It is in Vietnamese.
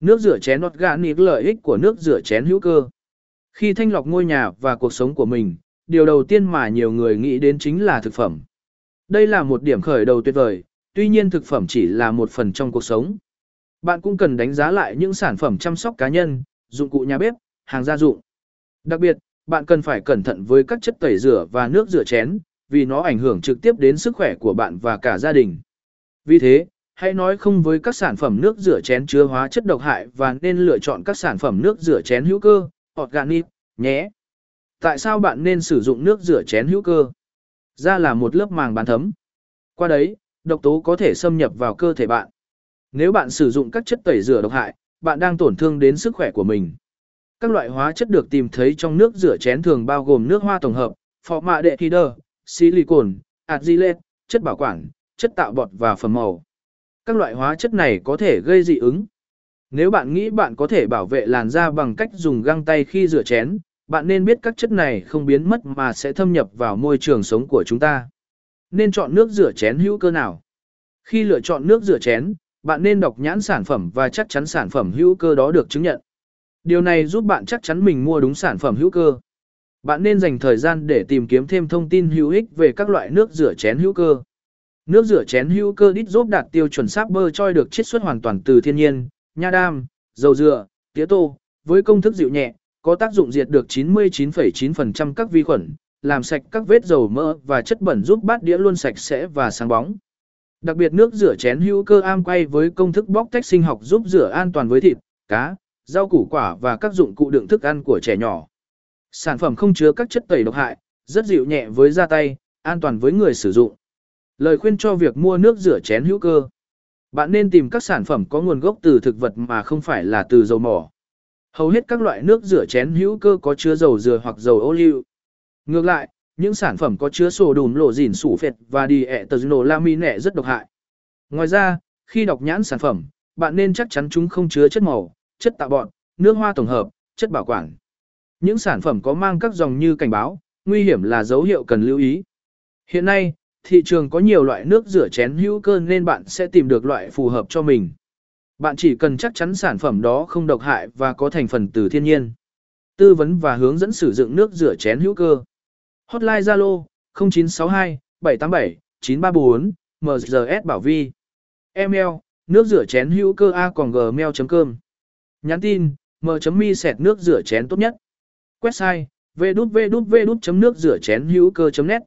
nước rửa chén organic lợi ích của nước rửa chén hữu cơ. Khi thanh lọc ngôi nhà và cuộc sống của mình, điều đầu tiên mà nhiều người nghĩ đến chính là thực phẩm. Đây là một điểm khởi đầu tuyệt vời, tuy nhiên thực phẩm chỉ là một phần trong cuộc sống. Bạn cũng cần đánh giá lại những sản phẩm chăm sóc cá nhân, dụng cụ nhà bếp, hàng gia dụng. Đặc biệt, bạn cần phải cẩn thận với các chất tẩy rửa và nước rửa chén, vì nó ảnh hưởng trực tiếp đến sức khỏe của bạn và cả gia đình. Vì thế, hãy nói không với các sản phẩm nước rửa chén chứa hóa chất độc hại và nên lựa chọn các sản phẩm nước rửa chén hữu cơ, organic, nhé. Tại sao bạn nên sử dụng nước rửa chén hữu cơ? Ra là một lớp màng bán thấm. Qua đấy, độc tố có thể xâm nhập vào cơ thể bạn. Nếu bạn sử dụng các chất tẩy rửa độc hại, bạn đang tổn thương đến sức khỏe của mình. Các loại hóa chất được tìm thấy trong nước rửa chén thường bao gồm nước hoa tổng hợp, phọ mạ đệ đơ, silicon, argilate, chất bảo quản, chất tạo bọt và phẩm màu. Các loại hóa chất này có thể gây dị ứng. Nếu bạn nghĩ bạn có thể bảo vệ làn da bằng cách dùng găng tay khi rửa chén, bạn nên biết các chất này không biến mất mà sẽ thâm nhập vào môi trường sống của chúng ta. Nên chọn nước rửa chén hữu cơ nào? Khi lựa chọn nước rửa chén, bạn nên đọc nhãn sản phẩm và chắc chắn sản phẩm hữu cơ đó được chứng nhận. Điều này giúp bạn chắc chắn mình mua đúng sản phẩm hữu cơ. Bạn nên dành thời gian để tìm kiếm thêm thông tin hữu ích về các loại nước rửa chén hữu cơ. Nước rửa chén hữu cơ đít giúp đạt tiêu chuẩn sáp bơ choi được chiết xuất hoàn toàn từ thiên nhiên, nha đam, dầu dừa, tía tô, với công thức dịu nhẹ, có tác dụng diệt được 99,9% các vi khuẩn, làm sạch các vết dầu mỡ và chất bẩn giúp bát đĩa luôn sạch sẽ và sáng bóng. Đặc biệt nước rửa chén hữu cơ am quay với công thức bóc tách sinh học giúp rửa an toàn với thịt, cá, rau củ quả và các dụng cụ đựng thức ăn của trẻ nhỏ. Sản phẩm không chứa các chất tẩy độc hại, rất dịu nhẹ với da tay, an toàn với người sử dụng. Lời khuyên cho việc mua nước rửa chén hữu cơ. Bạn nên tìm các sản phẩm có nguồn gốc từ thực vật mà không phải là từ dầu mỏ. Hầu hết các loại nước rửa chén hữu cơ có chứa dầu dừa hoặc dầu ô liu. Ngược lại, những sản phẩm có chứa sổ đùm lộ dỉn sủ phệt và đi ẹ tờ nổ rất độc hại. Ngoài ra, khi đọc nhãn sản phẩm, bạn nên chắc chắn chúng không chứa chất màu, chất tạo bọn, nước hoa tổng hợp, chất bảo quản. Những sản phẩm có mang các dòng như cảnh báo, nguy hiểm là dấu hiệu cần lưu ý. Hiện nay, thị trường có nhiều loại nước rửa chén hữu cơ nên bạn sẽ tìm được loại phù hợp cho mình. Bạn chỉ cần chắc chắn sản phẩm đó không độc hại và có thành phần từ thiên nhiên. Tư vấn và hướng dẫn sử dụng nước rửa chén hữu cơ. Hotline Zalo 0962 787 934 MGS Bảo Vi. Email, nước rửa chén hữu cơ a còn gmail.com. Nhắn tin m.mi sẹt nước rửa chén tốt nhất. Website www.nước rửa chén hữu cơ.net